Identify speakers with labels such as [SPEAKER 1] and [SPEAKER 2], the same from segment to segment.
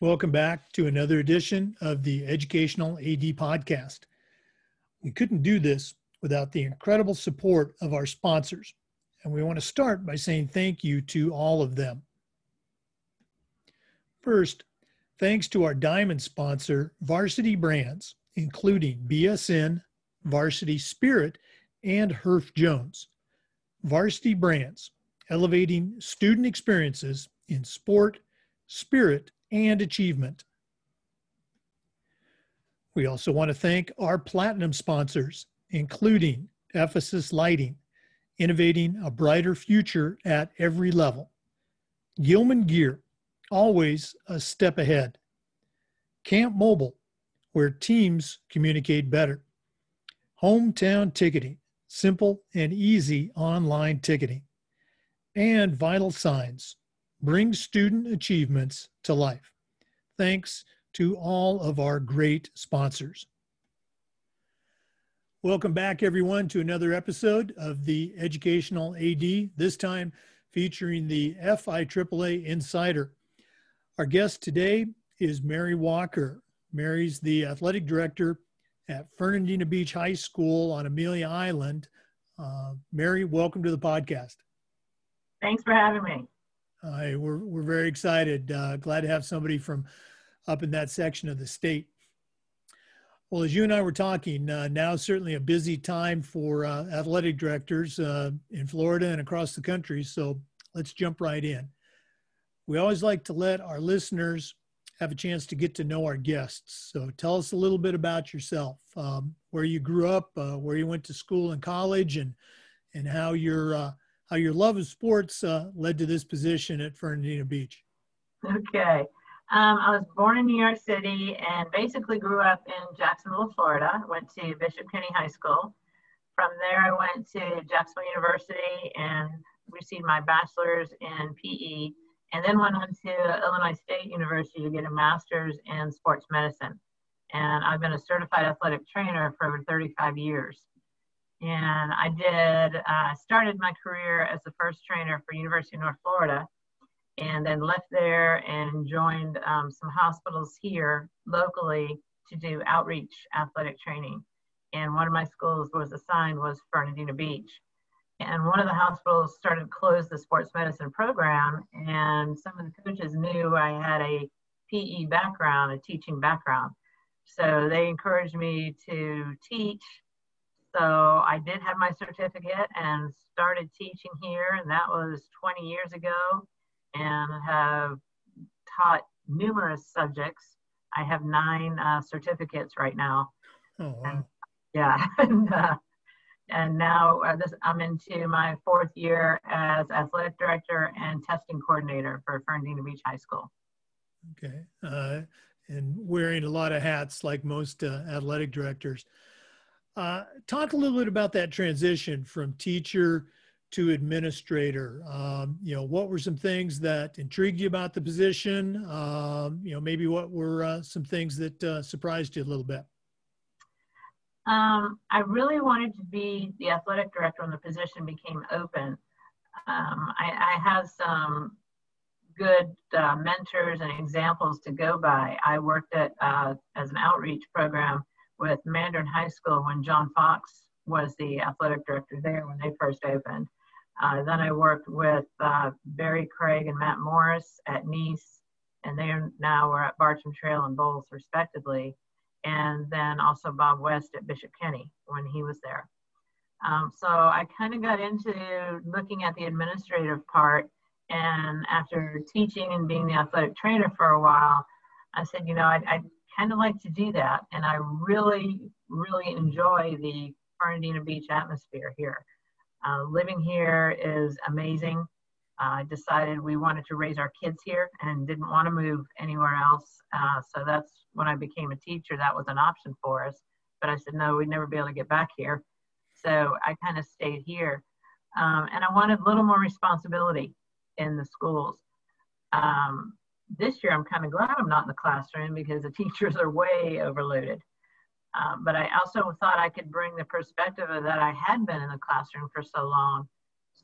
[SPEAKER 1] Welcome back to another edition of the Educational AD Podcast. We couldn't do this without the incredible support of our sponsors, and we want to start by saying thank you to all of them. First, thanks to our diamond sponsor, Varsity Brands, including BSN, Varsity Spirit, and Herff Jones. Varsity Brands, elevating student experiences in sport, spirit, and achievement. We also want to thank our platinum sponsors, including Ephesus Lighting, innovating a brighter future at every level. Gilman Gear, always a step ahead. Camp Mobile, where teams communicate better. Hometown Ticketing, simple and easy online ticketing. And Vital Signs, bring student achievements to life. Thanks to all of our great sponsors. Welcome back, everyone, to another episode of the Educational AD, this time featuring the FIAAA Insider. Our guest today is Mary Walker. Mary's the athletic director at Fernandina Beach High School on Amelia Island. Uh, Mary, welcome to the podcast.
[SPEAKER 2] Thanks for having me.
[SPEAKER 1] Uh, we're, we're very excited. Uh, glad to have somebody from up in that section of the state. Well, as you and I were talking, uh, now certainly a busy time for uh, athletic directors uh, in Florida and across the country. So let's jump right in. We always like to let our listeners have a chance to get to know our guests. So tell us a little bit about yourself, um, where you grew up, uh, where you went to school and college, and and how your uh, how your love of sports uh, led to this position at Fernandina Beach.
[SPEAKER 2] Okay. Um, I was born in New York City and basically grew up in Jacksonville, Florida. Went to Bishop Kenny High School. From there, I went to Jacksonville University and received my bachelor's in PE, and then went on to Illinois State University to get a master's in sports medicine. And I've been a certified athletic trainer for over 35 years. And I did, uh, started my career as the first trainer for University of North Florida and then left there and joined um, some hospitals here locally to do outreach athletic training. And one of my schools was assigned was Fernandina Beach. And one of the hospitals started to close the sports medicine program, and some of the coaches knew I had a PE background, a teaching background. So they encouraged me to teach so I did have my certificate and started teaching here, and that was 20 years ago, and have taught numerous subjects. I have nine uh, certificates right now.
[SPEAKER 1] Oh, wow.
[SPEAKER 2] And, yeah. and, uh, and now uh, this, I'm into my fourth year as athletic director and testing coordinator for Fernandina Beach High School.
[SPEAKER 1] Okay. Uh, and wearing a lot of hats like most uh, athletic directors. Uh, talk a little bit about that transition from teacher to administrator. Um, you know, what were some things that intrigued you about the position? Um, you know, maybe what were uh, some things that uh, surprised you a little bit?
[SPEAKER 2] Um, I really wanted to be the athletic director when the position became open. Um, I, I, have some good uh, mentors and examples to go by. I worked at uh, as an outreach program with Mandarin High School when John Fox was the athletic director there when they first opened. Uh, then I worked with uh, Barry Craig and Matt Morris at Nease, and they now are at Bartram Trail and Bolles, respectively. And then also Bob West at Bishop Kenny when he was there. Um, so I kind of got into looking at the administrative part. And after teaching and being the athletic trainer for a while, I said, you know, I, I kind of like to do that. And I really, really enjoy the Fernandina Beach atmosphere here. Uh, living here is amazing. I uh, decided we wanted to raise our kids here and didn't want to move anywhere else. Uh, so that's when I became a teacher. That was an option for us. But I said, no, we'd never be able to get back here. So I kind of stayed here. Um, and I wanted a little more responsibility in the schools. Um, this year I'm kind of glad I'm not in the classroom because the teachers are way overloaded. Um, but I also thought I could bring the perspective of that I had been in the classroom for so long.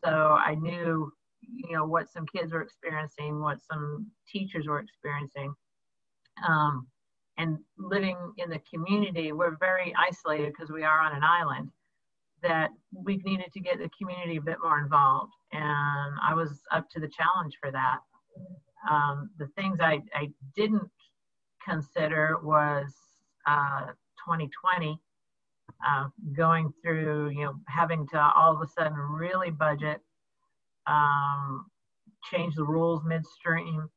[SPEAKER 2] So I knew, you know, what some kids were experiencing, what some teachers were experiencing. Um, and living in the community, we're very isolated because we are on an island that we've needed to get the community a bit more involved. And I was up to the challenge for that. Um, the things I, I didn't consider was uh, 2020, uh, going through, you know, having to all of a sudden really budget, um, change the rules midstream,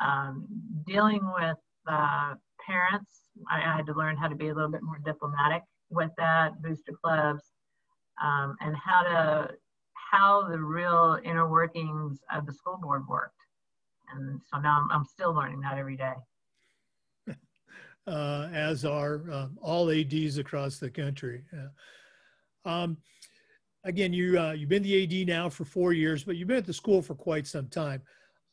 [SPEAKER 2] um, dealing with uh, parents. I, I, had to learn how to be a little bit more diplomatic with that, booster clubs, um, and how to how the real inner workings of the school board worked. And so now I'm, I'm still learning that every day.
[SPEAKER 1] Uh, as are um, all ADs across the country. Um, again, you uh, you've been the AD now for four years, but you've been at the school for quite some time.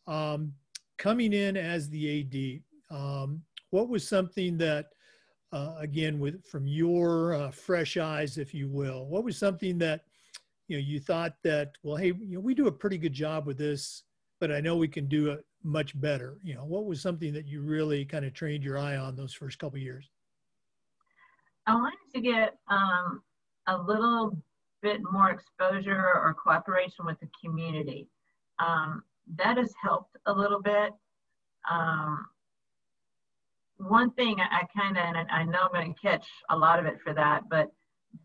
[SPEAKER 1] Um, coming in as the AD, um, what was something that, uh, again, with from your uh, fresh eyes, if you will, what was something that you know you thought that well, hey, you know, we do a pretty good job with this, but I know we can do it much better? You know, what was something that you really kind of trained your eye on those first couple years?
[SPEAKER 2] I wanted to get um, a little bit more exposure or cooperation with the community. Um, that has helped a little bit. Um, one thing I, I kind of, and I know I'm going to catch a lot of it for that, but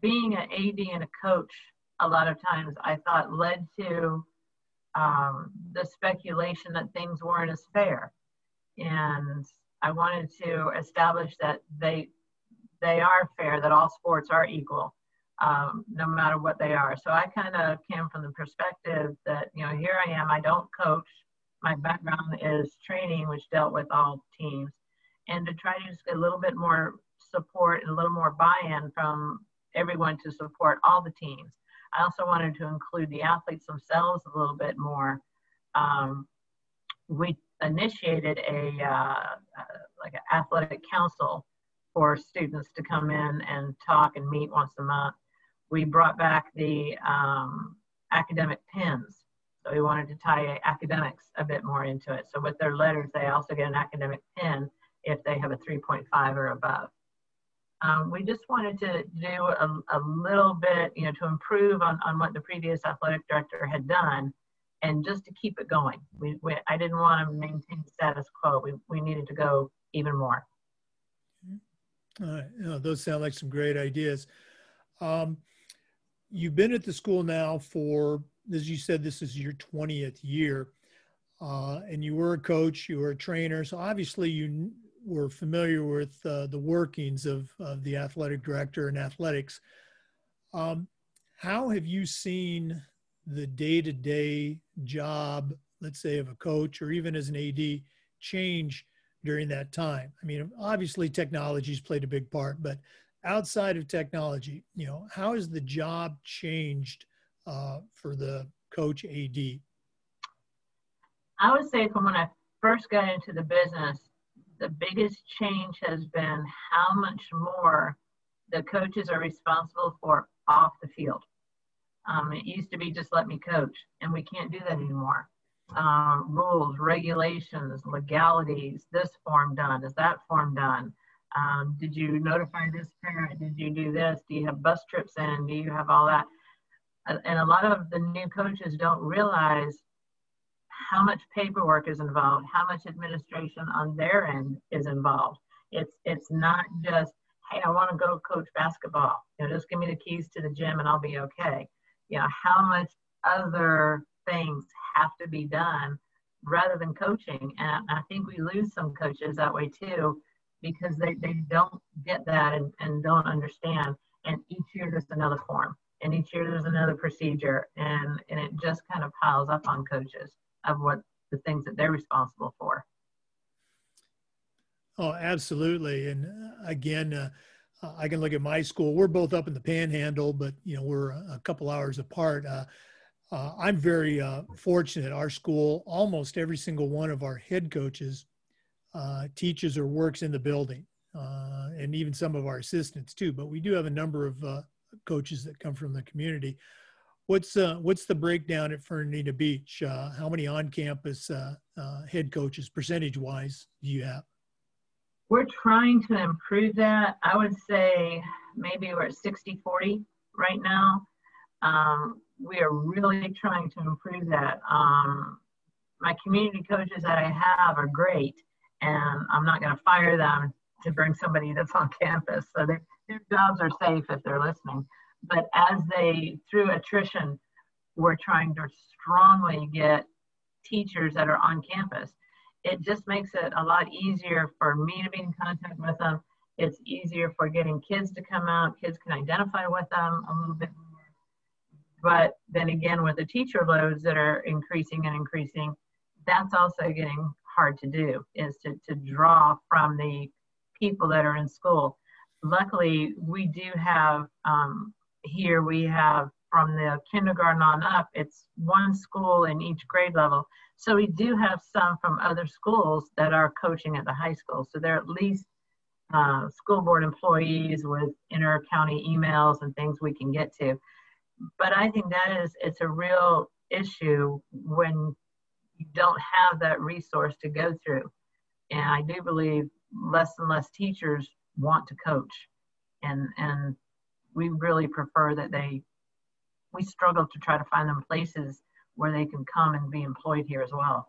[SPEAKER 2] being an AD and a coach, a lot of times I thought led to um, the speculation that things weren't as fair. And I wanted to establish that they they are fair, that all sports are equal, um, no matter what they are. So I kind of came from the perspective that you know here I am. I don't coach. My background is training, which dealt with all teams, and to try to just get a little bit more support and a little more buy-in from everyone to support all the teams. I also wanted to include the athletes themselves a little bit more. Um, we initiated a uh, uh, like an athletic council for students to come in and talk and meet once a month. We brought back the um, academic pins. So we wanted to tie academics a bit more into it. So with their letters, they also get an academic pin if they have a 3.5 or above. Um, we just wanted to do a, a, little bit, you know, to improve on, on what the previous athletic director had done and just to keep it going. We, we I didn't want to maintain the status quo. We, we needed to go even more.
[SPEAKER 1] All right. You know, those sound like some great ideas. Um, you've been at the school now for, as you said, this is your 20th year. Uh, and you were a coach, you were a trainer. So obviously you were familiar with uh, the workings of, of the athletic director and athletics. Um, how have you seen the day to day job, let's say, of a coach or even as an AD change during that time? I mean, obviously, technology's played a big part, but outside of technology, you know, how has the job changed uh, for the coach AD?
[SPEAKER 2] I would say from when I first got into the business, the biggest change has been how much more the coaches are responsible for off the field. Um, it used to be just let me coach, and we can't do that anymore. Um, rules, regulations, legalities, this form done, is that form done? Um, did you notify this parent? Did you do this? Do you have bus trips in? Do you have all that? And a lot of the new coaches don't realize how much paperwork is involved, how much administration on their end is involved. It's it's not just, hey, I want to go coach basketball. You know, just give me the keys to the gym and I'll be okay. You know, how much other things have to be done rather than coaching. And I think we lose some coaches that way too, because they, they don't get that and, and don't understand. And each year there's another form and each year there's another procedure and, and it just kind of piles up on coaches of what the things that they're responsible for.
[SPEAKER 1] Oh, absolutely. And uh, again, uh, I can look at my school. We're both up in the Panhandle, but you know we're a couple hours apart. Uh, uh, I'm very uh, fortunate. Our school, almost every single one of our head coaches uh, teaches or works in the building. uh, and even some of our assistants too. But we do have a number of uh, coaches that come from the community. What's uh, what's the breakdown at Fernandina Beach? Uh, how many on-campus uh, uh, head coaches, percentage-wise, do you have?
[SPEAKER 2] We're trying to improve that. I would say maybe we're at 60-40 right now. Um, we are really trying to improve that. Um, my community coaches that I have are great, and I'm not going to fire them to bring somebody that's on campus. So their jobs are safe if they're listening. But as they, through attrition, we're trying to strongly get teachers that are on campus. It just makes it a lot easier for me to be in contact with them. It's easier for getting kids to come out. Kids can identify with them a little bit more. But then again, with the teacher loads that are increasing and increasing, that's also getting hard to do, is to, to draw from the people that are in school. Luckily, we do have um, here, we have from the kindergarten on up, it's one school in each grade level. So we do have some from other schools that are coaching at the high school. So they're at least uh, school board employees with inter-county emails and things we can get to. But I think that is, it's a real issue when you don't have that resource to go through. And I do believe less and less teachers want to coach. And, and we really prefer that they, we struggle to try to find them places where they can come and be employed here as well.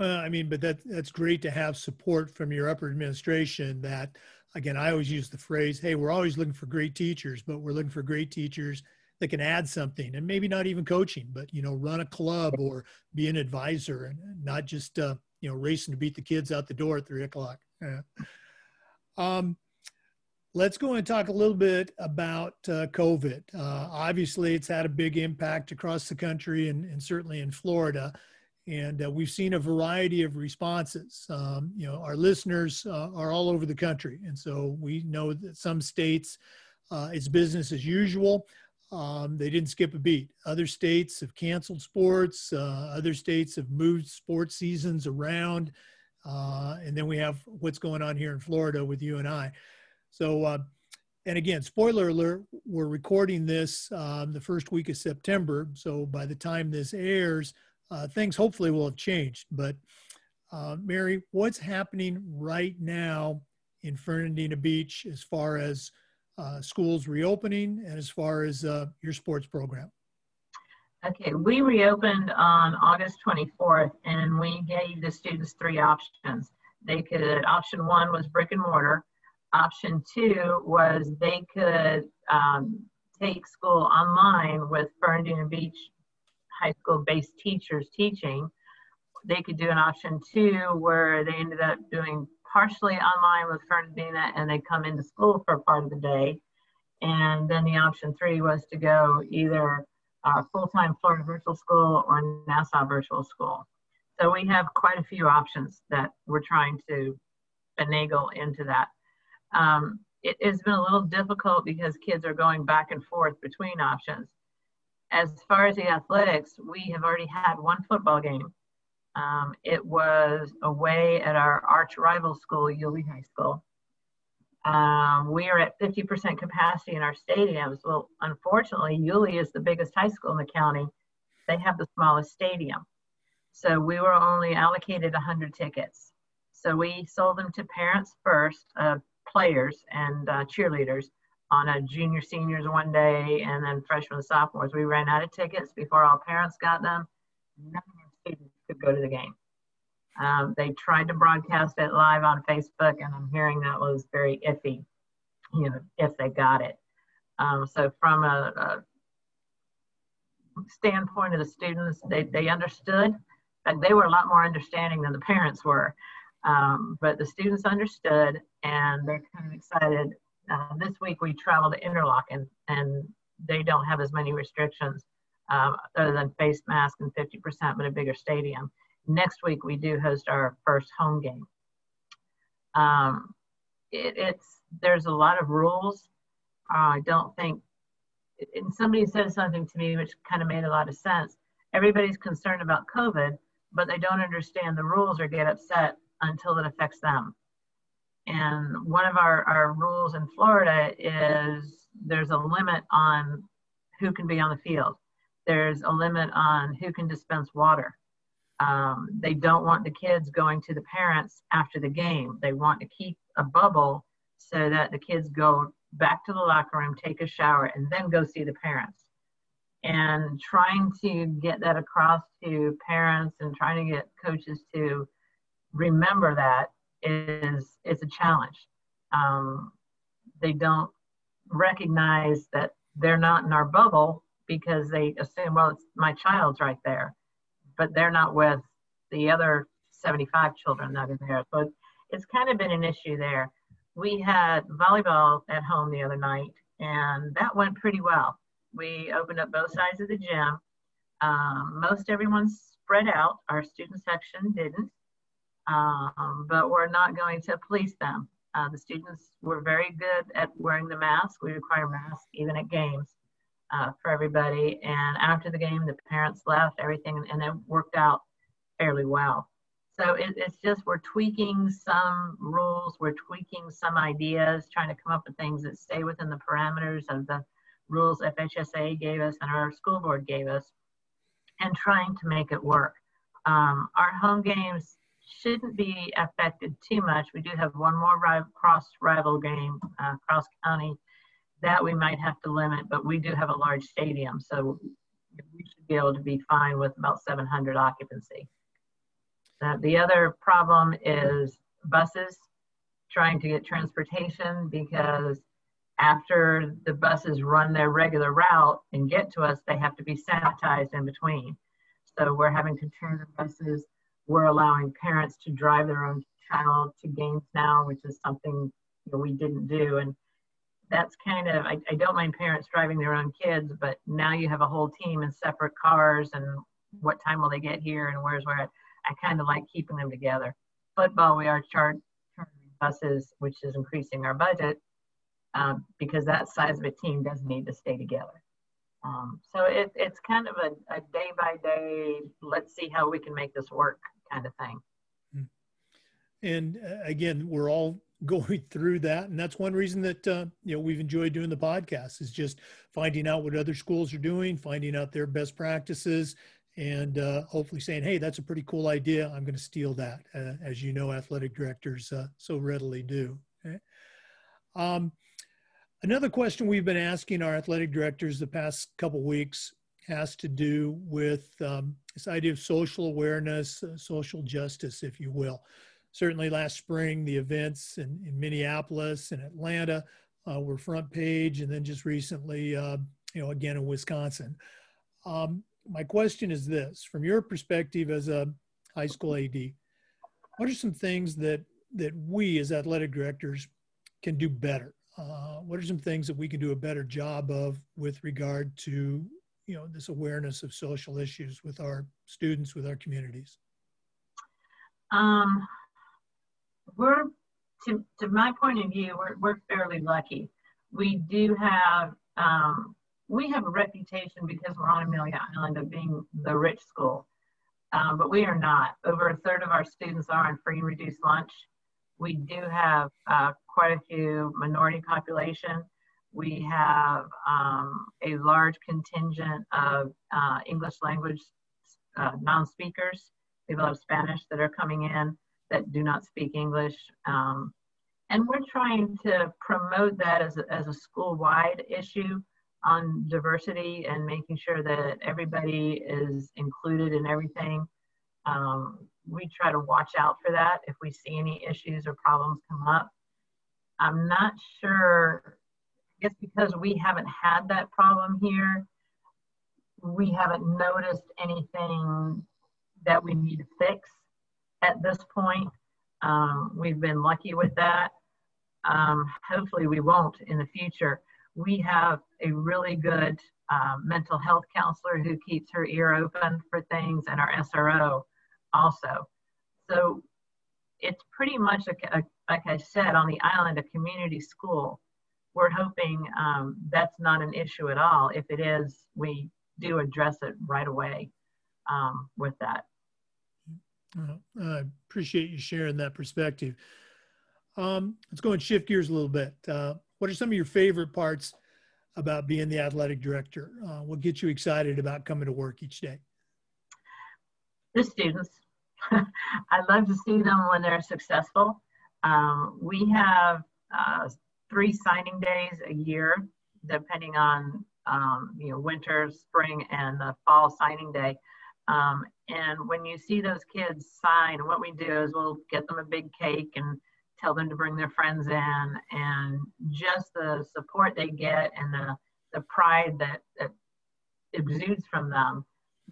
[SPEAKER 1] Uh, I mean, but that that's great to have support from your upper administration. That again, I always use the phrase, "Hey, we're always looking for great teachers, but we're looking for great teachers that can add something, and maybe not even coaching, but you know, run a club or be an advisor, and not just uh, you know racing to beat the kids out the door at three o'clock." Yeah. Um, let's go and talk a little bit about uh, COVID. Uh, obviously, it's had a big impact across the country and, and certainly in Florida. And uh, we've seen a variety of responses. Um, you know, our listeners uh, are all over the country. And so we know that some states, uh, it's business as usual. Um, they didn't skip a beat. Other states have canceled sports. Uh, other states have moved sports seasons around. and then we have what's going on here in Florida with you and I. So, uh, and again, spoiler alert, we're recording this um, the first week of September. So by the time this airs, uh, things hopefully will have changed. But uh, Mary, what's happening right now in Fernandina Beach as far as uh, schools reopening and as far as uh, your sports program?
[SPEAKER 2] Okay, we reopened on August 24th and we gave the students three options. They could, option one was brick and mortar. Option two was they could um, take school online with Fernandina Beach High School based teachers teaching. They could do an option two where they ended up doing partially online with Fernandina and they come into school for part of the day. And then the option three was to go either uh, full-time Florida virtual school or Nassau virtual school. So we have quite a few options that we're trying to finagle into that. Um, it has been a little difficult because kids are going back and forth between options. As far as the athletics, we have already had one football game. Um, it was away at our arch rival school, Yulee High School. Um, we are at 50% capacity in our stadiums. Well, unfortunately, Yulee is the biggest high school in the county. They have the smallest stadium. So we were only allocated 100 tickets. So we sold them to parents first of players and uh, cheerleaders on a junior seniors one day and then freshmen sophomores. We ran out of tickets before all parents got them. Could go to the game. Um, they tried to broadcast it live on Facebook, and I'm hearing that was very iffy, you know, if they got it. Um, so from a, a, standpoint of the students, they, they understood. but they were a lot more understanding than the parents were. Um, but the students understood and they're kind of excited. Uh, this week we traveled to Interlachen and they don't have as many restrictions um, other than face mask and 50%, but a bigger stadium. Next week we do host our first home game. Um, it, it's there's a lot of rules. Uh, I don't think, and somebody said something to me which kind of made a lot of sense. Everybody's concerned about COVID, but they don't understand the rules or get upset until it affects them. And one of our, our rules in Florida is there's a limit on who can be on the field. There's a limit on who can dispense water. Um, they don't want the kids going to the parents after the game. They want to keep a bubble so that the kids go back to the locker room, take a shower, and then go see the parents. And trying to get that across to parents and trying to get coaches to remember that is is a challenge. Um, they don't recognize that they're not in our bubble because they assume, well, it's my child's right there, but they're not with the other 75 children that are there. So it's kind of been an issue there. We had volleyball at home the other night, and that went pretty well. We opened up both sides of the gym. Um, most everyone spread out. Our student section didn't, um, but we're not going to police them. Uh, the students were very good at wearing the mask. We require masks even at games uh, for everybody. And after the game, the parents left, everything, and it worked out fairly well. So it, it's just we're tweaking some rules, we're tweaking some ideas, trying to come up with things that stay within the parameters of the rules FHSA gave us and our school board gave us, and trying to make it work. Um, our home games shouldn't be affected too much. We do have one more cross rival game, uh, cross county, that we might have to limit, but we do have a large stadium, so we should be able to be fine with about 700 occupancy. Uh, the other problem is buses, trying to get transportation because after the buses run their regular route and get to us, they have to be sanitized in between. So we're having to turn the buses we're allowing parents to drive their own child to games now, which is something know, we didn't do. And that's kind of, I, I don't mind parents driving their own kids, but now you have a whole team in separate cars and what time will they get here and where's where. I kind of like keeping them together. Football, we are charging buses, which is increasing our budget um, because that size of a team does need to stay together. Um, so it, it's kind of a, a day by day, let's see how we can make this work kind of thing. Hmm.
[SPEAKER 1] And uh, again, we're all going through that, and that's one reason that uh, you know we've enjoyed doing the podcast is just finding out what other schools are doing, finding out their best practices, and uh, hopefully saying, "Hey, that's a pretty cool idea. I'm going to steal that," uh, as you know, athletic directors uh, so readily do. Okay? Um, another question we've been asking our athletic directors the past couple weeks has to do with um, this idea of social awareness, uh, social justice, if you will. Certainly last spring, the events in, in Minneapolis and Atlanta uh, were front page, and then just recently, uh, you know, again in Wisconsin. Um, my question is this: from your perspective as a high school AD, what are some things that that we as athletic directors can do better? Uh, what are some things that we can do a better job of with regard to you know this awareness of social issues with our students with our communities
[SPEAKER 2] um, we're to, to my point of view we're, we're fairly lucky. We do have um, we have a reputation because we're on amelia island of being the rich school. Um, but we are not. Over a third of our students are on free and reduced lunch. We do have uh, quite a few minority population. We have um, a large contingent of uh, English language uh, non-speakers. We have a lot of Spanish that are coming in that do not speak English. Um, and we're trying to promote that as a, as a school-wide issue on diversity and making sure that everybody is included in everything. Um, we try to watch out for that if we see any issues or problems come up. I'm not sure guess because we haven't had that problem here, we haven't noticed anything that we need to fix at this point. Um, we've been lucky with that. Um, hopefully, we won't in the future. We have a really good uh, mental health counselor who keeps her ear open for things, and our SRO also. So it's pretty much, a, a, like I said, on the island, a community school we're hoping um, that's not an issue at all. If it is, we do address it right away um, with that.
[SPEAKER 1] Uh, I appreciate you sharing that perspective. Um, let's go and shift gears a little bit. Uh, what are some of your favorite parts about being the athletic director? Uh, what gets you excited about coming to work each day?
[SPEAKER 2] The students. I love to see them when they're successful. Um, we have uh, three signing days a year, depending on um, you know winter, spring, and the fall signing day. Um, and when you see those kids sign, what we do is we'll get them a big cake and tell them to bring their friends in, and just the support they get and the the pride that, that exudes from them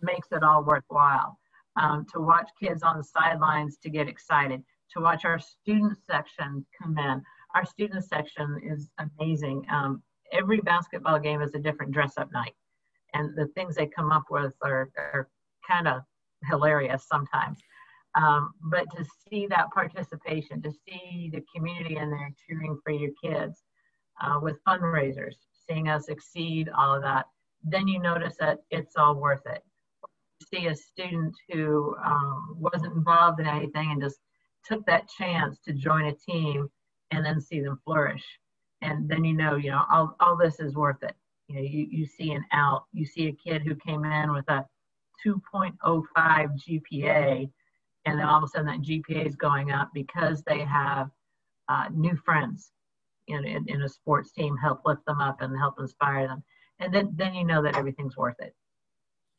[SPEAKER 2] makes it all worthwhile. Um, to watch kids on the sidelines to get excited, to watch our student section come in. Our student section is amazing. Um, every basketball game is a different dress up night. And the things they come up with are, are kind of hilarious sometimes. Um, but to see that participation, to see the community in there cheering for your kids uh, with fundraisers, seeing us exceed all of that, then you notice that it's all worth it. See a student who um, wasn't involved in anything and just took that chance to join a team and then see them flourish. And then you know, you know, all, all this is worth it. You know, you, you see an out, you see a kid who came in with a 2.05 GPA, and then all of a sudden that GPA is going up because they have uh, new friends in, in, in, a sports team help lift them up and help inspire them. And then, then you know that everything's worth it.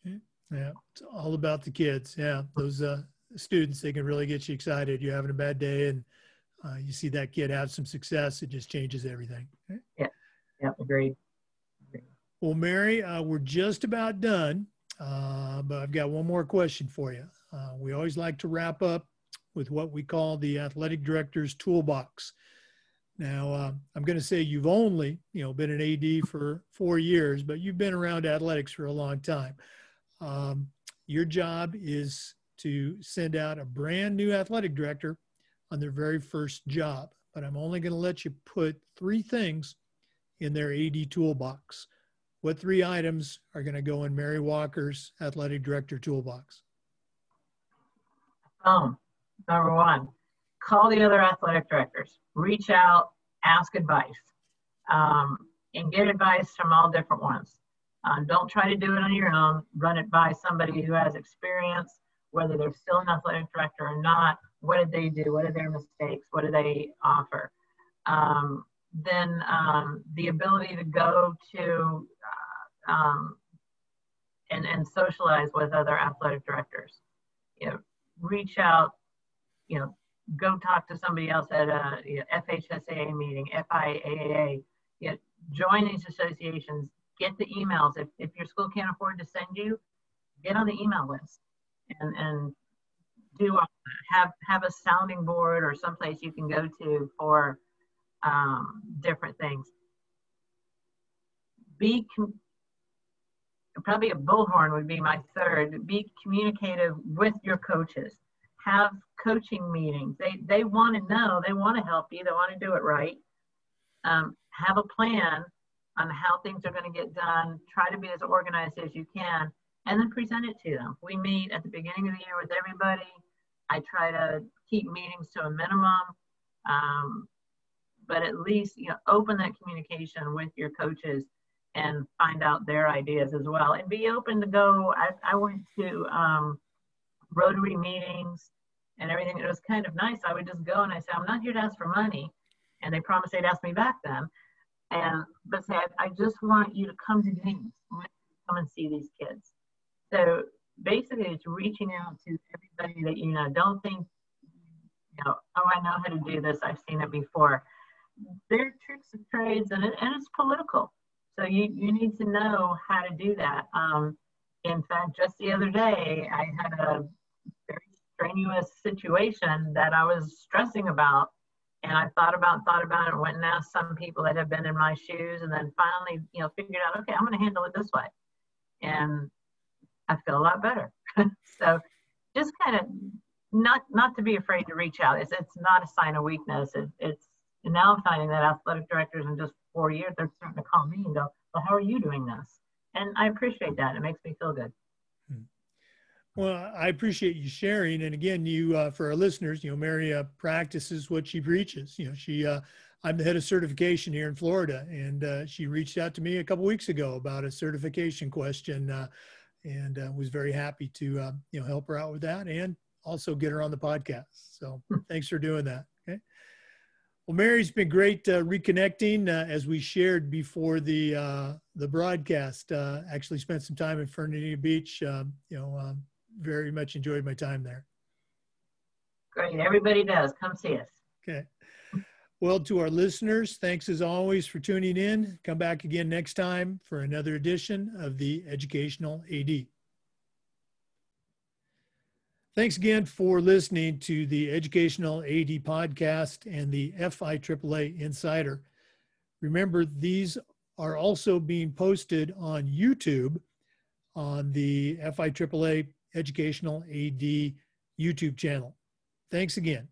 [SPEAKER 1] Yeah, it's all about the kids. Yeah, those uh, students, they can really get you excited. You're having a bad day and uh, you see that kid have some success, it just changes everything.
[SPEAKER 2] Yeah, yeah, agreed.
[SPEAKER 1] Well, Mary, uh, we're just about done. Uh, but I've got one more question for you. Uh, we always like to wrap up with what we call the athletic director's toolbox. Now, uh, I'm going to say you've only, you know, been an AD for four years, but you've been around athletics for a long time. Um, your job is to send out a brand new athletic director on their very first job. But I'm only going to let you put three things in their AD toolbox. What three items are going to go in Mary Walker's athletic director toolbox?
[SPEAKER 2] Um, number one, call the other athletic directors, reach out, ask advice, um, and get advice from all different ones. Um, don't try to do it on your own. Run it by somebody who has experience, whether they're still an athletic director or not. What did they do? What are their mistakes? What do they offer? Um, then um, the ability to go to um, and, and socialize with other athletic directors. You know, reach out, you know, go talk to somebody else at a you know, FHSAA meeting, FIAA, you know, join these associations, get the emails. If, if your school can't afford to send you, get on the email list and, and do have, have a sounding board or someplace you can go to for um, different things. Be, probably a bullhorn would be my third. Be communicative with your coaches. Have coaching meetings. They they want to know. They want to help you. They want to do it right. Um, have a plan on how things are going to get done. Try to be as organized as you can, and then present it to them. We meet at the beginning of the year with everybody. I try to keep meetings to a minimum, um, but at least you know open that communication with your coaches and find out their ideas as well and be open to go. I, I went to um, Rotary meetings and everything. It was kind of nice. I would just go and I say, I'm not here to ask for money. And they promised they'd ask me back then. And but say, I, I just want you to come to games. Come and see these kids. So basically it's reaching out to everybody that you know. Don't think, you know, oh, I know how to do this. I've seen it before. There are tricks and trades and, it, and it's political so you, you need to know how to do that. Um, in fact, just the other day, I had a very strenuous situation that I was stressing about. And I thought about, thought about it, went and asked some people that have been in my shoes, and then finally, you know, figured out, okay, I'm going to handle it this way. And I feel a lot better. so just kind of not not to be afraid to reach out. It's it's not a sign of weakness. It, it's now finding that athletic directors and just four years, they're starting to call me and go, well, how are you doing this? And I appreciate that. It makes me feel good. Hmm.
[SPEAKER 3] Well, I appreciate you sharing. And again, you uh, for our listeners, you know, Mary uh, practices what she preaches. You know, she uh, I'm the head of certification here in Florida, and uh, she reached out to me a couple weeks ago about a certification question, uh, and uh, was very happy to uh, you know help her out with that and also get her on the podcast. So thanks for doing that. Well, Mary's been great uh, reconnecting uh, as we shared before the the broadcast. actually, spent some time in Fernandina Beach. Um, you know, um, very much enjoyed my time there.
[SPEAKER 2] Great, everybody does. Come see us.
[SPEAKER 3] Okay. Well, to our listeners, thanks as always for tuning in. Come back again next time for another edition of the Educational AD. Thanks again for listening to the Educational AD podcast and the FIAAA Insider. Remember, these are also being posted on YouTube on the FIAAA Educational AD YouTube channel. Thanks again.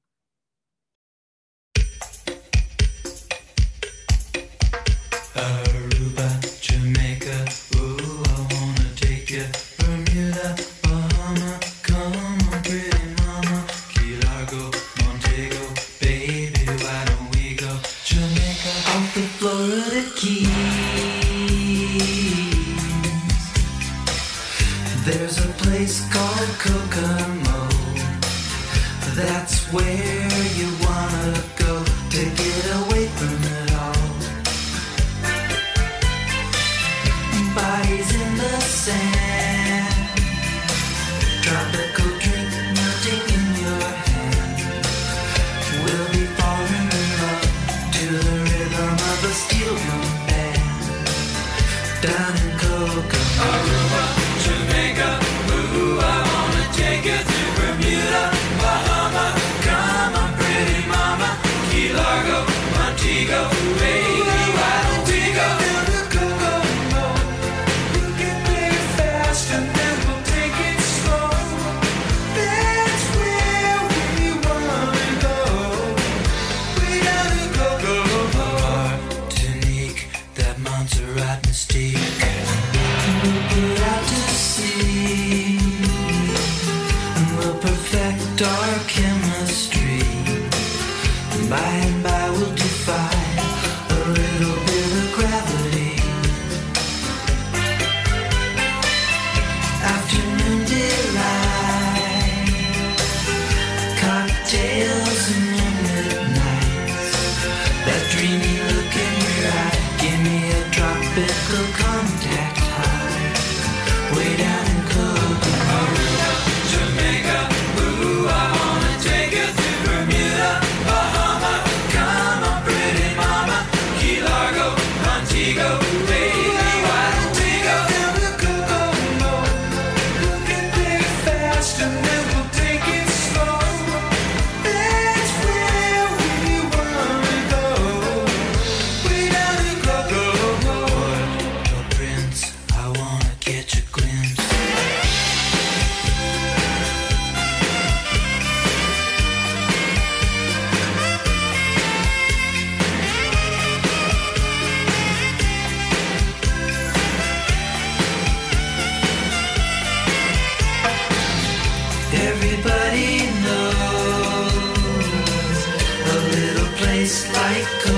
[SPEAKER 3] taste like